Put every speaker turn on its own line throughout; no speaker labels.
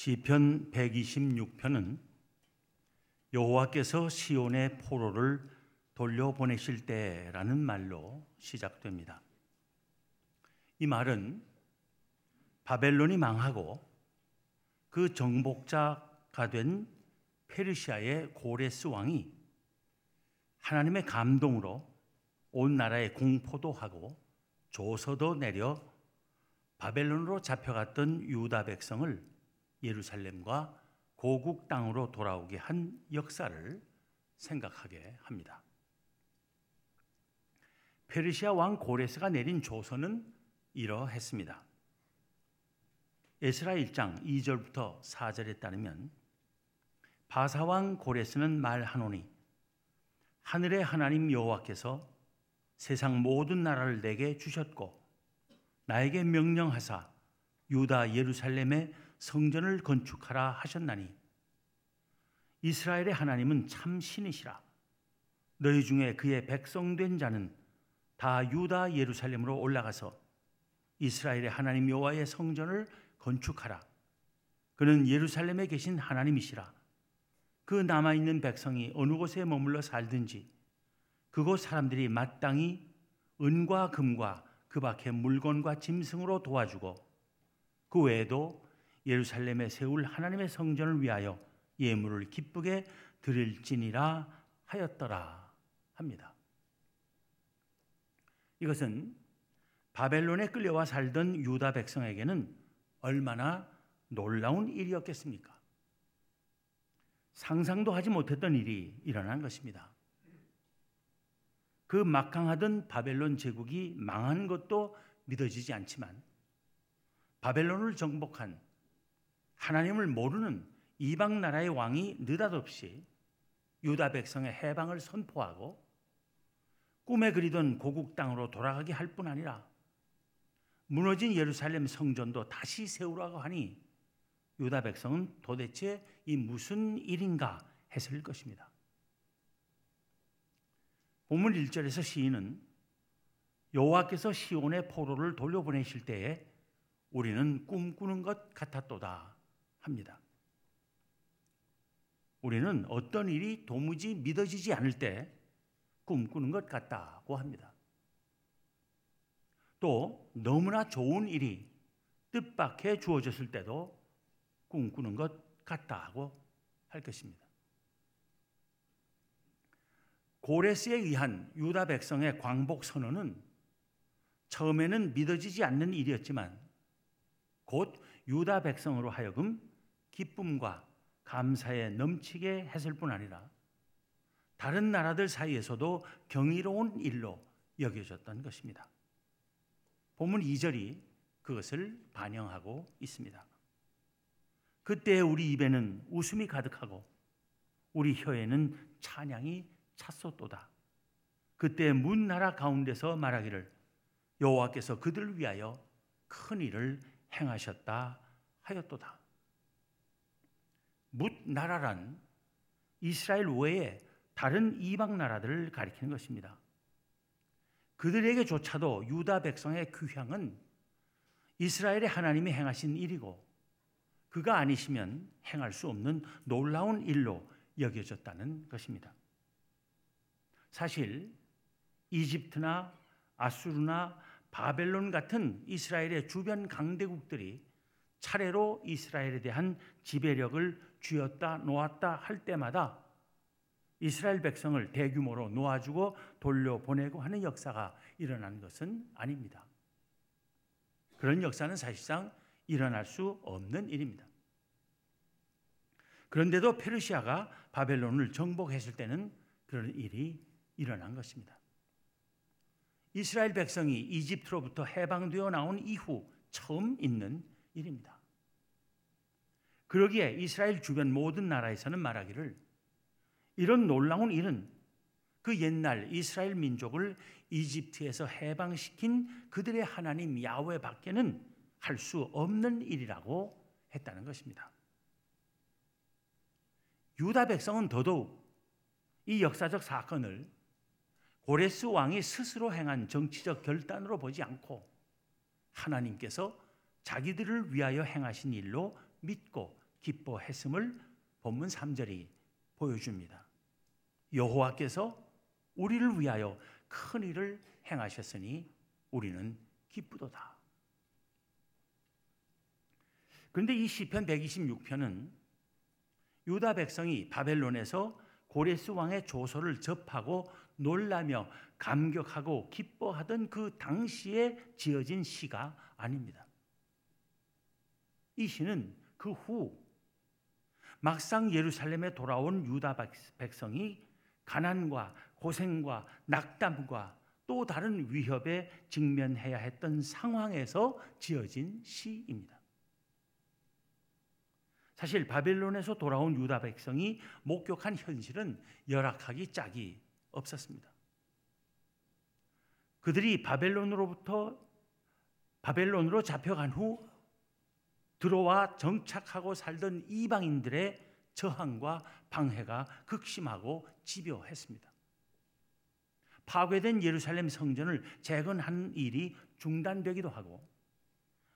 시편 126편은 여호와께서 시온의 포로를 돌려보내실 때라는 말로 시작됩니다. 이 말은 바벨론이 망하고 그 정복자가 된 페르시아의 고레스 왕이 하나님의 감동으로 온 나라에 공포도 하고 조서도 내려 바벨론으로 잡혀갔던 유다 백성을 예루살렘과 고국 땅으로 돌아오게 한 역사를 생각하게 합니다. 페르시아 왕 고레스가 내린 조서는 이러했습니다. 에스라 1장 2절부터 4절에 따르면 바사왕 고레스는 말하노니 하늘의 하나님 여호와께서 세상 모든 나라를 내게 주셨고 나에게 명령하사 유다 예루살렘에 성전을 건축하라 하셨나니 이스라엘의 하나님은 참 신이시라. 너희 중에 그의 백성된 자는 다 유다 예루살렘으로 올라가서 이스라엘의 하나님 여호와의 성전을 건축하라. 그는 예루살렘에 계신 하나님이시라. 그 남아 있는 백성이 어느 곳에 머물러 살든지 그곳 사람들이 마땅히 은과 금과 그 밖에 물건과 짐승으로 도와주고 그 외에도 예루살렘에 세울 하나님의 성전을 위하여 예물을 기쁘게 드릴지니라 하였더라 합니다. 이것은 바벨론에 끌려와 살던 유다 백성에게는 얼마나 놀라운 일이었겠습니까? 상상도 하지 못했던 일이 일어난 것입니다. 그 막강하던 바벨론 제국이 망한 것도 믿어지지 않지만 바벨론을 정복한 하나님을 모르는 이방 나라의 왕이 느닷없이 유다 백성의 해방을 선포하고 꿈에 그리던 고국 땅으로 돌아가게 할 뿐 아니라 무너진 예루살렘 성전도 다시 세우라고 하니 유다 백성은 도대체 이 무슨 일인가 했을 것입니다. 본문 1절에서 시인은 여호와께서 시온의 포로를 돌려보내실 때에 우리는 꿈꾸는 것 같았도다 합니다. 우리는 어떤 일이 도무지 믿어지지 않을 때 꿈꾸는 것 같다고 합니다. 또 너무나 좋은 일이 뜻밖에 주어졌을 때도 꿈꾸는 것 같다고 할 것입니다. 고레스에 의한 유다 백성의 광복 선언은 처음에는 믿어지지 않는 일이었지만 곧 유다 백성으로 하여금 기쁨과 감사에 넘치게 했을 뿐 아니라 다른 나라들 사이에서도 경이로운 일로 여겨졌던 것입니다. 본문 2절이 그것을 반영하고 있습니다. 그때 우리 입에는 웃음이 가득하고 우리 혀에는 찬양이 찼었도다. 그때 문 나라 가운데서 말하기를 여호와께서 그들을 위하여 큰 일을 행하셨다 하였도다. 뭇 나라란 이스라엘 외에 다른 이방 나라들을 가리키는 것입니다. 그들에게조차도 유다 백성의 귀향은 이스라엘의 하나님이 행하신 일이고 그가 아니시면 행할 수 없는 놀라운 일로 여겨졌다는 것입니다. 사실 이집트나 아수르나 바벨론 같은 이스라엘의 주변 강대국들이 차례로 이스라엘에 대한 지배력을 쥐었다 놓았다 할 때마다 이스라엘 백성을 대규모로 놓아주고 돌려보내고 하는 역사가 일어난 것은 아닙니다. 그런 역사는 사실상 일어날 수 없는 일입니다. 그런데도 페르시아가 바벨론을 정복했을 때는 그런 일이 일어난 것입니다. 이스라엘 백성이 이집트로부터 해방되어 나온 이후 처음 있는 일입니다. 그러기에 이스라엘 주변 모든 나라에서는 말하기를 이런 놀라운 일은 그 옛날 이스라엘 민족을 이집트에서 해방시킨 그들의 하나님 야훼 밖에는 할 수 없는 일이라고 했다는 것입니다. 유다 백성은 더더욱 이 역사적 사건을 고레스 왕이 스스로 행한 정치적 결단으로 보지 않고 하나님께서 자기들을 위하여 행하신 일로 믿고 기뻐했음을 본문 3절이 보여줍니다. 여호와께서 우리를 위하여 큰 일을 행하셨으니 우리는 기쁘도다. 그런데 이 시편 126편은 유다 백성이 바벨론에서 고레스 왕의 조서를 접하고 놀라며 감격하고 기뻐하던 그 당시에 지어진 시가 아닙니다. 이 시는 그 후 막상 예루살렘에 돌아온 유다 백성이 가난과 고생과 낙담과 또 다른 위협에 직면해야 했던 상황에서 지어진 시입니다. 사실 바벨론에서 돌아온 유다 백성이 목격한 현실은 열악하기 짝이 없었습니다. 그들이 바벨론으로부터 바벨론으로 잡혀간 후 들어와 정착하고 살던 이방인들의 저항과 방해가 극심하고 집요했습니다. 파괴된 예루살렘 성전을 재건하는 일이 중단되기도 하고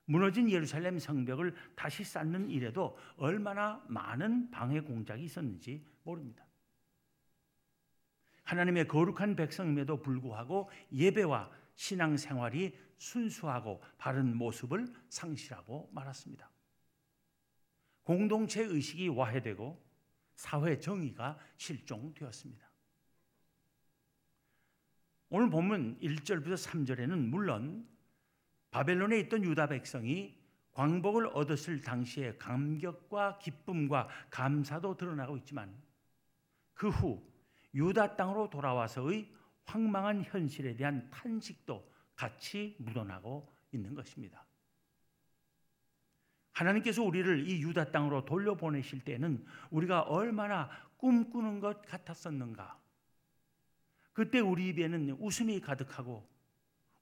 무너진 예루살렘 성벽을 다시 쌓는 일에도 얼마나 많은 방해 공작이 있었는지 모릅니다. 하나님의 거룩한 백성임에도 불구하고 예배와 신앙 생활이 순수하고 바른 모습을 상실하고 말았습니다. 공동체 의식이 와해되고 사회 정의가 실종되었습니다. 오늘 본문 1절부터 3절에는 물론 바벨론에 있던 유다 백성이 광복을 얻었을 당시의 감격과 기쁨과 감사도 드러나고 있지만 그 후 유다 땅으로 돌아와서의 황망한 현실에 대한 탄식도 같이 묻어나고 있는 것입니다. 하나님께서 우리를 이 유다 땅으로 돌려보내실 때는 우리가 얼마나 꿈꾸는 것 같았었는가. 그때 우리 입에는 웃음이 가득하고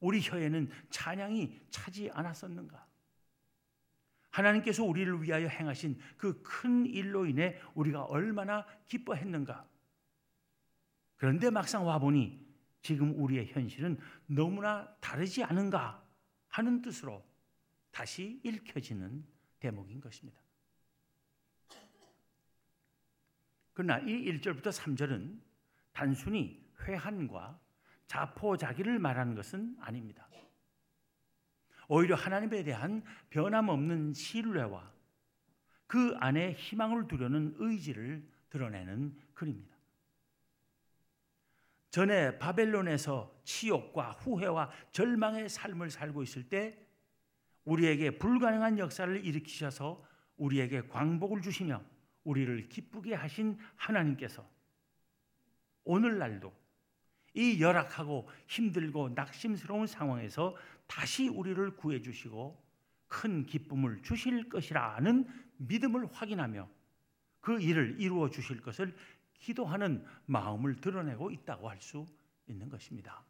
우리 혀에는 찬양이 차지 않았었는가? 하나님께서 우리를 위하여 행하신 그 큰 일로 인해 우리가 얼마나 기뻐했는가? 그런데 막상 와보니 지금 우리의 현실은 너무나 다르지 않은가 하는 뜻으로 다시 읽혀지는 대목인 것입니다. 그러나 이 1절부터 3절은 단순히 회한과 자포자기를 말하는 것은 아닙니다. 오히려 하나님에 대한 변함없는 신뢰와 그 안에 희망을 두려는 의지를 드러내는 글입니다. 전에 바벨론에서 치욕과 후회와 절망의 삶을 살고 있을 때 우리에게 불가능한 역사를 일으키셔서 우리에게 광복을 주시며 우리를 기쁘게 하신 하나님께서 오늘날도 이 열악하고 힘들고 낙심스러운 상황에서 다시 우리를 구해 주시고 큰 기쁨을 주실 것이라는 믿음을 확인하며 그 일을 이루어 주실 것을 기도하는 마음을 드러내고 있다고 할 수 있는 것입니다.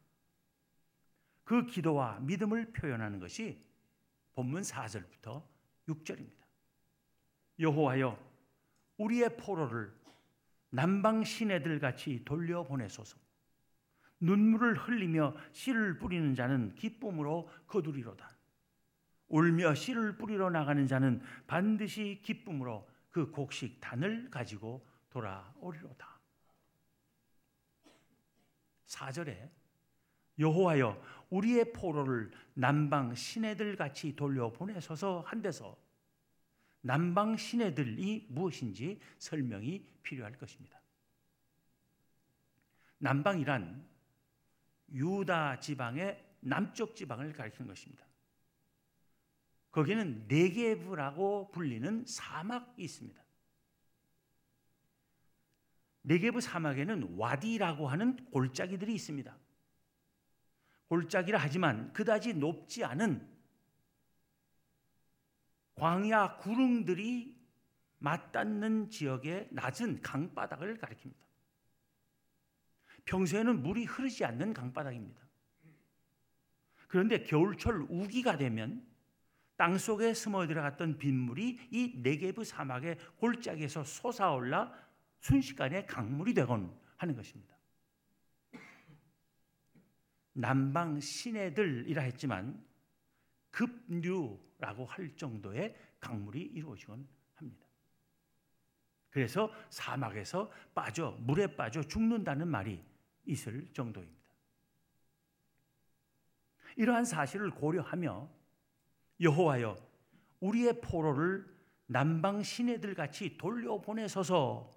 그 기도와 믿음을 표현하는 것이 본문 4절부터 6절입니다. 여호와여 우리의 포로를 남방 시내들 같이 돌려보내소서. 눈물을 흘리며 씨를 뿌리는 자는 기쁨으로 거두리로다. 울며 씨를 뿌리러 나가는 자는 반드시 기쁨으로 그 곡식 단을 가지고 돌아오리로다. 4절에 여호와여 우리의 포로를 남방 시내들 같이 돌려보내소서 한 데서 남방 시내들이 무엇인지 설명이 필요할 것입니다. 남방이란 유다 지방의 남쪽 지방을 가리키는 것입니다. 거기는 네게브라고 불리는 사막이 있습니다. 네게브 사막에는 와디라고 하는 골짜기들이 있습니다. 골짜기라 하지만 그다지 높지 않은 광야 구릉들이 맞닿는 지역의 낮은 강바닥을 가리킵니다. 평소에는 물이 흐르지 않는 강바닥입니다. 그런데 겨울철 우기가 되면 땅 속에 스며 들어갔던 빗물이 이 네게브 사막의 골짜기에서 솟아올라 순식간에 강물이 되곤 하는 것입니다. 남방 시내들이라 했지만 급류라고 할 정도의 강물이 이루어지곤 합니다. 그래서 사막에서 빠져 물에 빠져 죽는다는 말이 있을 정도입니다. 이러한 사실을 고려하며 여호와여 우리의 포로를 남방 시내들 같이 돌려보내소서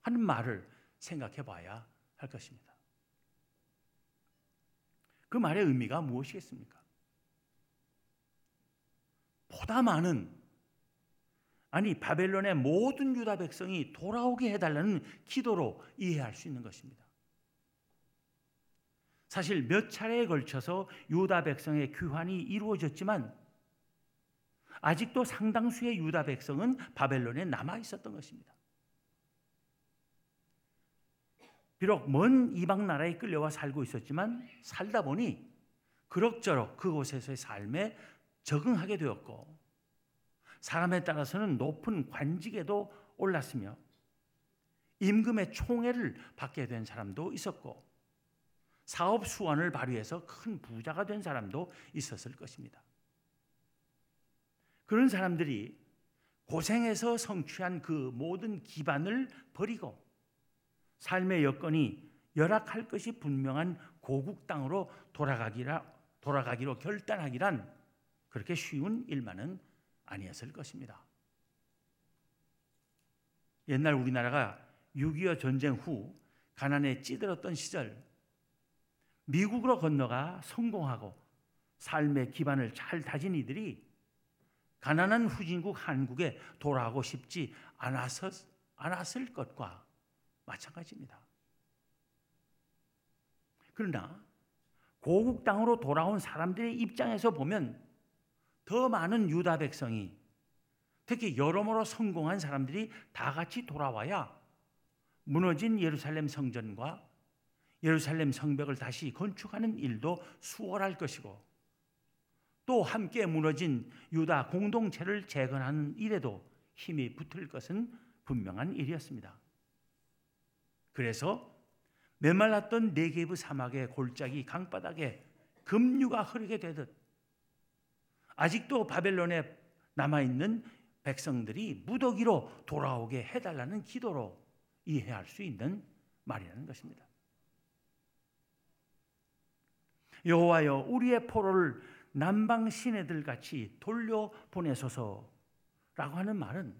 하는 말을 생각해 봐야 할 것입니다. 그 말의 의미가 무엇이겠습니까? 보다 많은 아니 바벨론의 모든 유다 백성이 돌아오게 해달라는 기도로 이해할 수 있는 것입니다. 사실 몇 차례에 걸쳐서 유다 백성의 귀환이 이루어졌지만 아직도 상당수의 유다 백성은 바벨론에 남아 있었던 것입니다. 비록 먼 이방 나라에 끌려와 살고 있었지만 살다 보니 그럭저럭 그곳에서의 삶에 적응하게 되었고 사람에 따라서는 높은 관직에도 올랐으며 임금의 총애를 받게 된 사람도 있었고 사업 수완을 발휘해서 큰 부자가 된 사람도 있었을 것입니다. 그런 사람들이 고생해서 성취한 그 모든 기반을 버리고 삶의 여건이 열악할 것이 분명한 고국 땅으로 돌아가기라 돌아가기로 결단하기란 그렇게 쉬운 일만은 아니었을 것입니다. 옛날 우리나라가 6.25 전쟁 후 가난에 찌들었던 시절 미국으로 건너가 성공하고 삶의 기반을 잘 다진 이들이 가난한 후진국 한국에 돌아가고 싶지 않았, 않았을 것과 마찬가지입니다. 그러나 고국 땅으로 돌아온 사람들의 입장에서 보면 더 많은 유다 백성이 특히 여러모로 성공한 사람들이 다 같이 돌아와야 무너진 예루살렘 성전과 예루살렘 성벽을 다시 건축하는 일도 수월할 것이고 또 함께 무너진 유다 공동체를 재건하는 일에도 힘이 붙을 것은 분명한 일이었습니다. 그래서 메말랐던 네게브 사막의 골짜기 강바닥에 급류가 흐르게 되듯 아직도 바벨론에 남아 있는 백성들이 무더기로 돌아오게 해달라는 기도로 이해할 수 있는 말이라는 것입니다. 여호와여 우리의 포로를 남방 시내들 같이 돌려 보내소서라고 하는 말은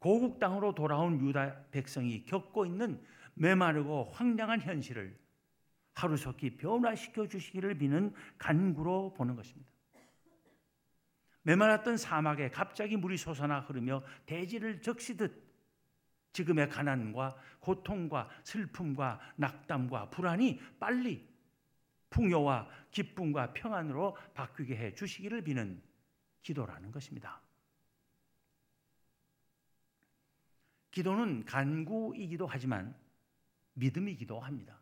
고국 땅으로 돌아온 유다 백성이 겪고 있는 메마르고 황량한 현실을 하루속히 변화시켜 주시기를 비는 간구로 보는 것입니다. 메마랐던 사막에 갑자기 물이 솟아나 흐르며 대지를 적시듯 지금의 가난과 고통과 슬픔과 낙담과 불안이 빨리 풍요와 기쁨과 평안으로 바뀌게 해 주시기를 비는 기도라는 것입니다. 기도는 간구이기도 하지만 믿음이기도 합니다.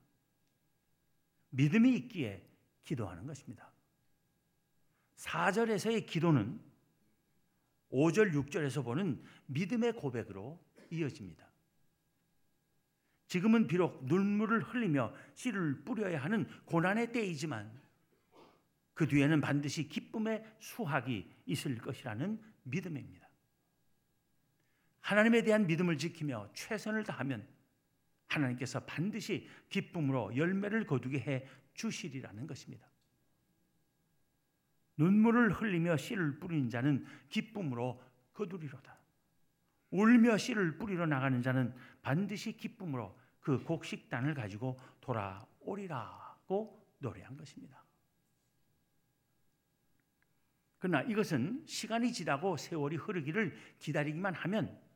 믿음이 있기에 기도하는 것입니다. 4절에서의 기도는 5절, 6절에서 보는 믿음의 고백으로 이어집니다. 지금은 비록 눈물을 흘리며 씨를 뿌려야 하는 고난의 때이지만 그 뒤에는 반드시 기쁨의 수확이 있을 것이라는 믿음입니다. 하나님에 대한 믿음을 지키며 최선을 다하면 하나님께서 반드시 기쁨으로 열매를 거두게 해 주시리라는 것입니다. 눈물을 흘리며 씨를 뿌리는 자는 기쁨으로 거두리로다. 울며 씨를 뿌리러 나가는 자는 반드시 기쁨으로 그 곡식단을 가지고 돌아오리라고 노래한 것입니다. 그러나 이것은 시간이 지나고 세월이 흐르기를 기다리기만 하면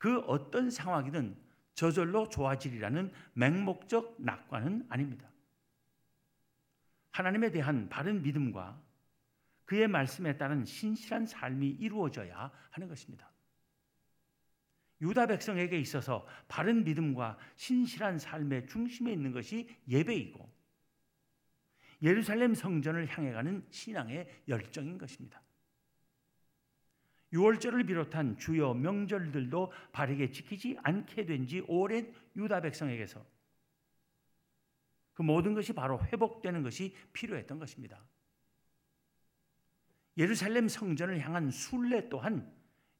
그 어떤 상황이든 저절로 좋아지리라는 맹목적 낙관은 아닙니다. 하나님에 대한 바른 믿음과 그의 말씀에 따른 신실한 삶이 이루어져야 하는 것입니다. 유다 백성에게 있어서 바른 믿음과 신실한 삶의 중심에 있는 것이 예배이고 예루살렘 성전을 향해 가는 신앙의 열정인 것입니다. 6월절을 비롯한 주요 명절들도 바르게 지키지 않게 된 지 오랜 유다 백성에게서 그 모든 것이 바로 회복되는 것이 필요했던 것입니다. 예루살렘 성전을 향한 순례 또한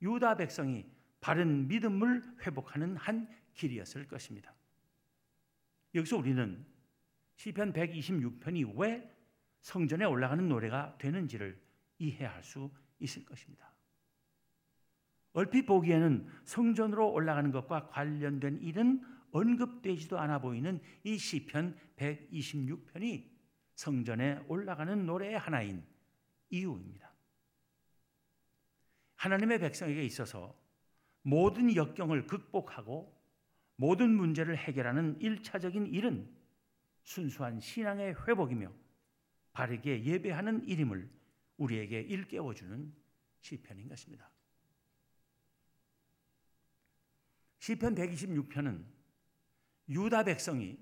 유다 백성이 바른 믿음을 회복하는 한 길이었을 것입니다. 여기서 우리는 시편 126편이 왜 성전에 올라가는 노래가 되는지를 이해할 수 있을 것입니다. 얼핏 보기에는 성전으로 올라가는 것과 관련된 일은 언급되지도 않아 보이는 이 시편 126편이 성전에 올라가는 노래의 하나인 이유입니다. 하나님의 백성에게 있어서 모든 역경을 극복하고 모든 문제를 해결하는 일차적인 일은 순수한 신앙의 회복이며 바르게 예배하는 일임을 우리에게 일깨워 주는 시편인 것입니다. 시편 126편은 유다 백성이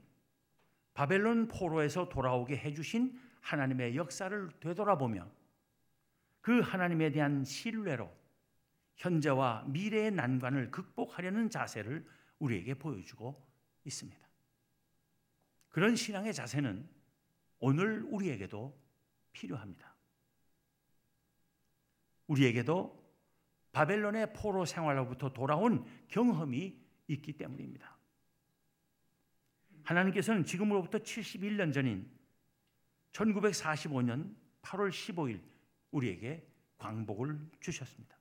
바벨론 포로에서 돌아오게 해주신 하나님의 역사를 되돌아보며 그 하나님에 대한 신뢰로 현재와 미래의 난관을 극복하려는 자세를 우리에게 보여주고 있습니다. 그런 신앙의 자세는 오늘 우리에게도 필요합니다. 우리에게도 바벨론의 포로 생활로부터 돌아온 경험이 있기 때문입니다. 하나님께서는 지금으로부터 71년 전인 1945년 8월 15일 우리에게 광복을 주셨습니다.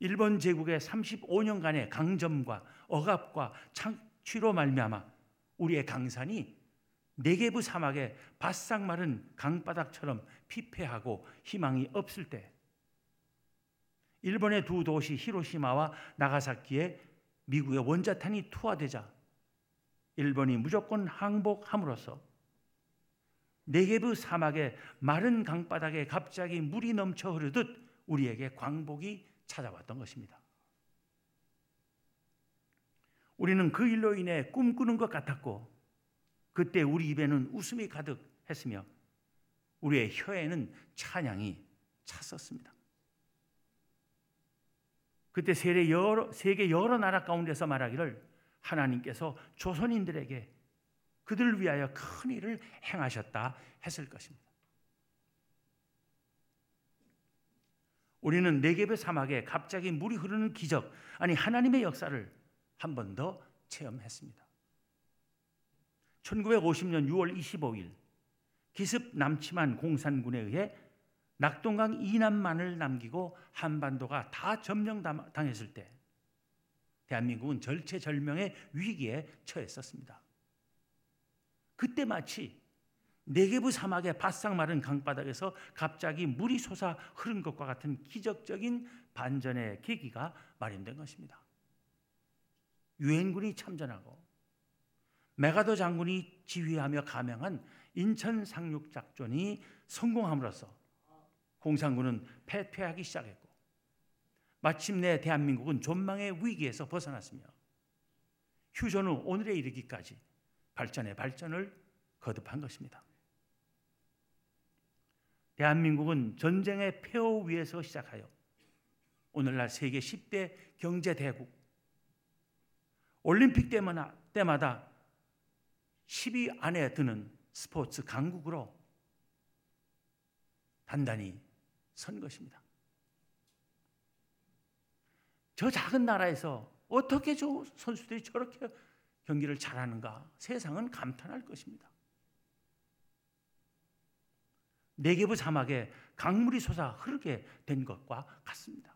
일본 제국의 35년간의 강점과 억압과 창취로 말미암아 우리의 강산이 네게부 사막의 바싹 마른 강바닥처럼 피폐하고 희망이 없을 때 일본의 두 도시 히로시마와 나가사키에 미국의 원자탄이 투하되자 일본이 무조건 항복함으로써 네게부 사막의 마른 강바닥에 갑자기 물이 넘쳐 흐르듯 우리에게 광복이 찾아왔던 것입니다. 우리는 그 일로 인해 꿈꾸는 것 같았고 그때 우리 입에는 웃음이 가득했으며 우리의 혀에는 찬양이 찼었습니다. 그때 세계 여러, 세계 여러 나라 가운데서 말하기를 하나님께서 조선인들에게 그들을 위하여 큰 일을 행하셨다 했을 것입니다. 우리는 네개의 사막에 갑자기 물이 흐르는 기적, 아니 하나님의 역사를 한 번 더 체험했습니다. 1950년 6월 25일 기습 남침한 공산군에 의해 낙동강 이남만을 남기고 한반도가 다 점령당했을 때 대한민국은 절체절명의 위기에 처했었습니다. 그때 마치 네개부 사막의 바싹 마른 강바닥에서 갑자기 물이 솟아 흐른 것과 같은 기적적인 반전의 계기가 마련된 것입니다. 유엔군이 참전하고 메가더 장군이 지휘하며 감행한 인천 상륙 작전이 성공함으로써 공산군은 패퇴하기 시작했고 마침내 대한민국은 존망의 위기에서 벗어났으며 휴전 후 오늘에 이르기까지 발전의 발전을 거듭한 것입니다. 대한민국은 전쟁의 폐허 위에서 시작하여 오늘날 세계 10대 경제 대국 올림픽 때마다, 때마다 10위 안에 드는 스포츠 강국으로 단단히 선 것입니다. 저 작은 나라에서 어떻게 저 선수들이 저렇게 경기를 잘하는가 세상은 감탄할 것입니다. 네개부 사막에 강물이 솟아 흐르게 된 것과 같습니다.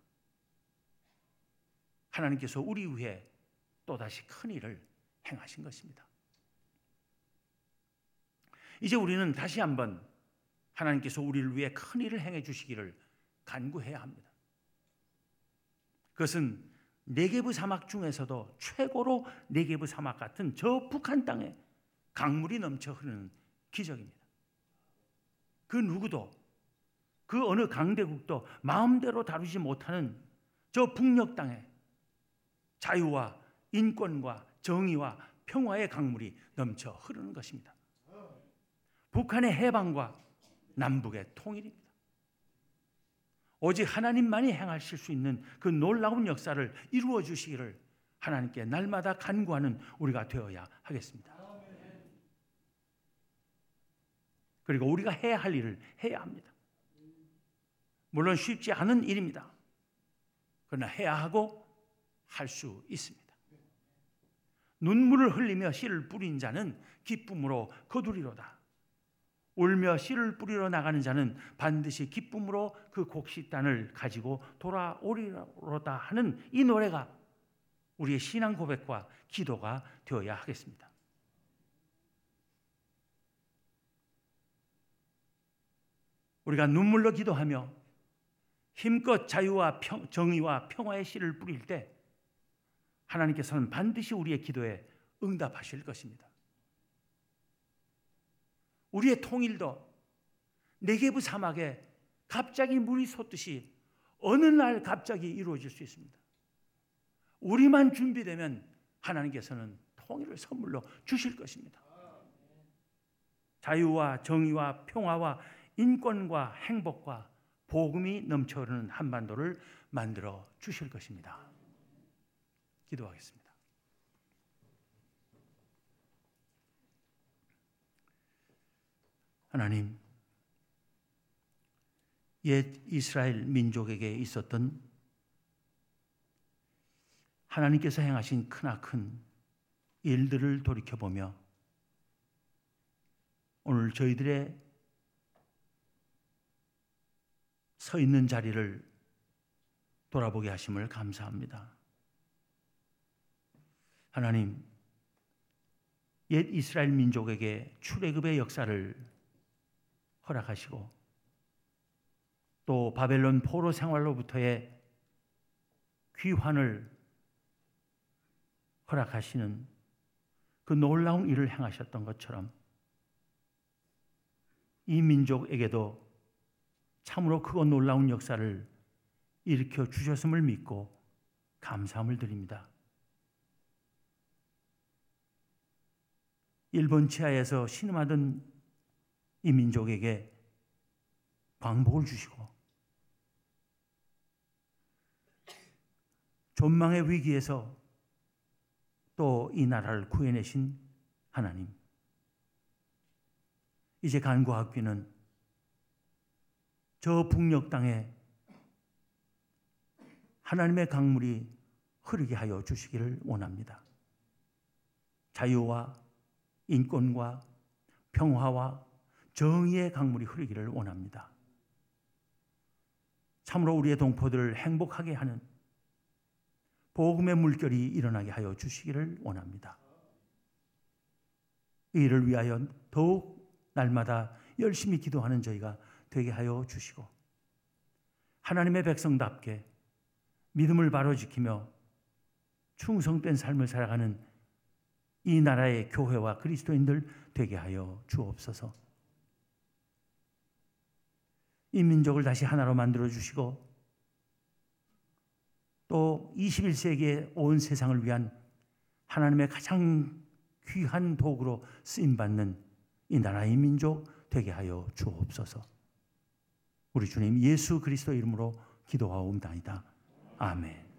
하나님께서 우리 위해 또다시 큰 일을 행하신 것입니다. 이제 우리는 다시 한번 하나님께서 우리를 위해 큰 일을 행해 주시기를 간구해야 합니다. 그것은 네개부 사막 중에서도 최고로 네개부 사막 같은 저 북한 땅에 강물이 넘쳐 흐르는 기적입니다. 그 누구도 그 어느 강대국도 마음대로 다루지 못하는 저 북녘 땅에 자유와 인권과 정의와 평화의 강물이 넘쳐 흐르는 것입니다. 북한의 해방과 남북의 통일입니다. 오직 하나님만이 행하실 수 있는 그 놀라운 역사를 이루어 주시기를 하나님께 날마다 간구하는 우리가 되어야 하겠습니다. 그리고 우리가 해야 할 일을 해야 합니다. 물론 쉽지 않은 일입니다. 그러나 해야 하고 할 수 있습니다. 눈물을 흘리며 씨를 뿌린 자는 기쁨으로 거두리로다. 울며 씨를 뿌리러 나가는 자는 반드시 기쁨으로 그 곡식단을 가지고 돌아오리로다 하는 이 노래가 우리의 신앙 고백과 기도가 되어야 하겠습니다. 우리가 눈물로 기도하며 힘껏 자유와 평, 정의와 평화의 씨를 뿌릴 때 하나님께서는 반드시 우리의 기도에 응답하실 것입니다. 우리의 통일도 네게부 사막에 갑자기 물이 솟듯이 어느 날 갑자기 이루어질 수 있습니다. 우리만 준비되면 하나님께서는 통일을 선물로 주실 것입니다. 자유와 정의와 평화와 인권과 행복과 복음이 넘쳐 흐르는 한반도를 만들어 주실 것입니다. 기도하겠습니다. 하나님, 옛 이스라엘 민족에게 있었던 하나님께서 행하신 크나큰 일들을 돌이켜보며 오늘 저희들의 서 있는 자리를 돌아보게 하심을 감사합니다. 하나님, 옛 이스라엘 민족에게 출애굽의 역사를 허락하시고 또 바벨론 포로 생활로부터의 귀환을 허락하시는 그 놀라운 일을 행하셨던 것처럼 이 민족에게도 참으로 크고 놀라운 역사를 일으켜 주셨음을 믿고 감사함을 드립니다. 일본 치하에서 신음하던 이 민족에게 광복을 주시고 존망의 위기에서 또 이 나라를 구해내신 하나님. 이제 간구하기는 저 북녘 땅에 하나님의 강물이 흐르게 하여 주시기를 원합니다. 자유와 인권과 평화와 정의의 강물이 흐르기를 원합니다. 참으로 우리의 동포들을 행복하게 하는 복음의 물결이 일어나게 하여 주시기를 원합니다. 이를 위하여 더욱 날마다 열심히 기도하는 저희가 되게 하여 주시고 하나님의 백성답게 믿음을 바로 지키며 충성된 삶을 살아가는 이 나라의 교회와 그리스도인들 되게 하여 주옵소서. 이 민족을 다시 하나로 만들어 주시고 또 21세기의 온 세상을 위한 하나님의 가장 귀한 도구로 쓰임 받는 이 나라의 민족 되게 하여 주옵소서. 우리 주님 예수 그리스도 이름으로 기도하옵나이다. 아멘.